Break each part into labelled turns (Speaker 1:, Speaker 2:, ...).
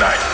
Speaker 1: tonight.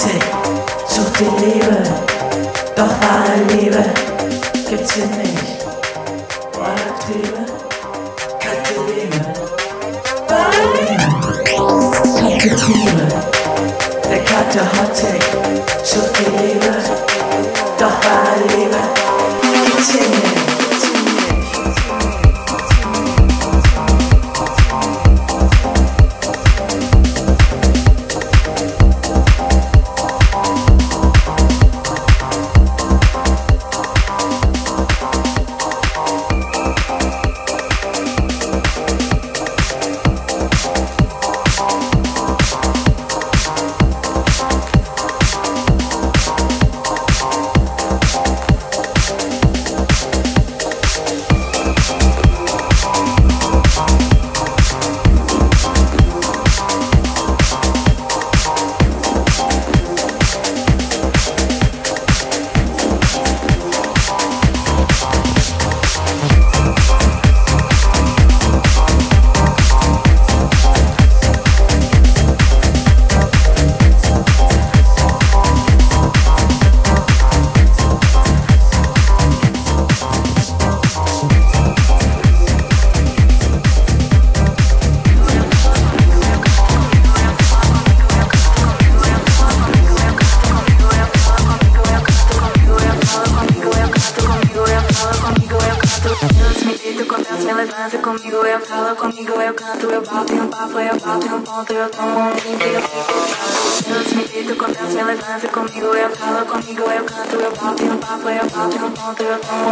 Speaker 2: Atlantik, sucht den Nebel, doch war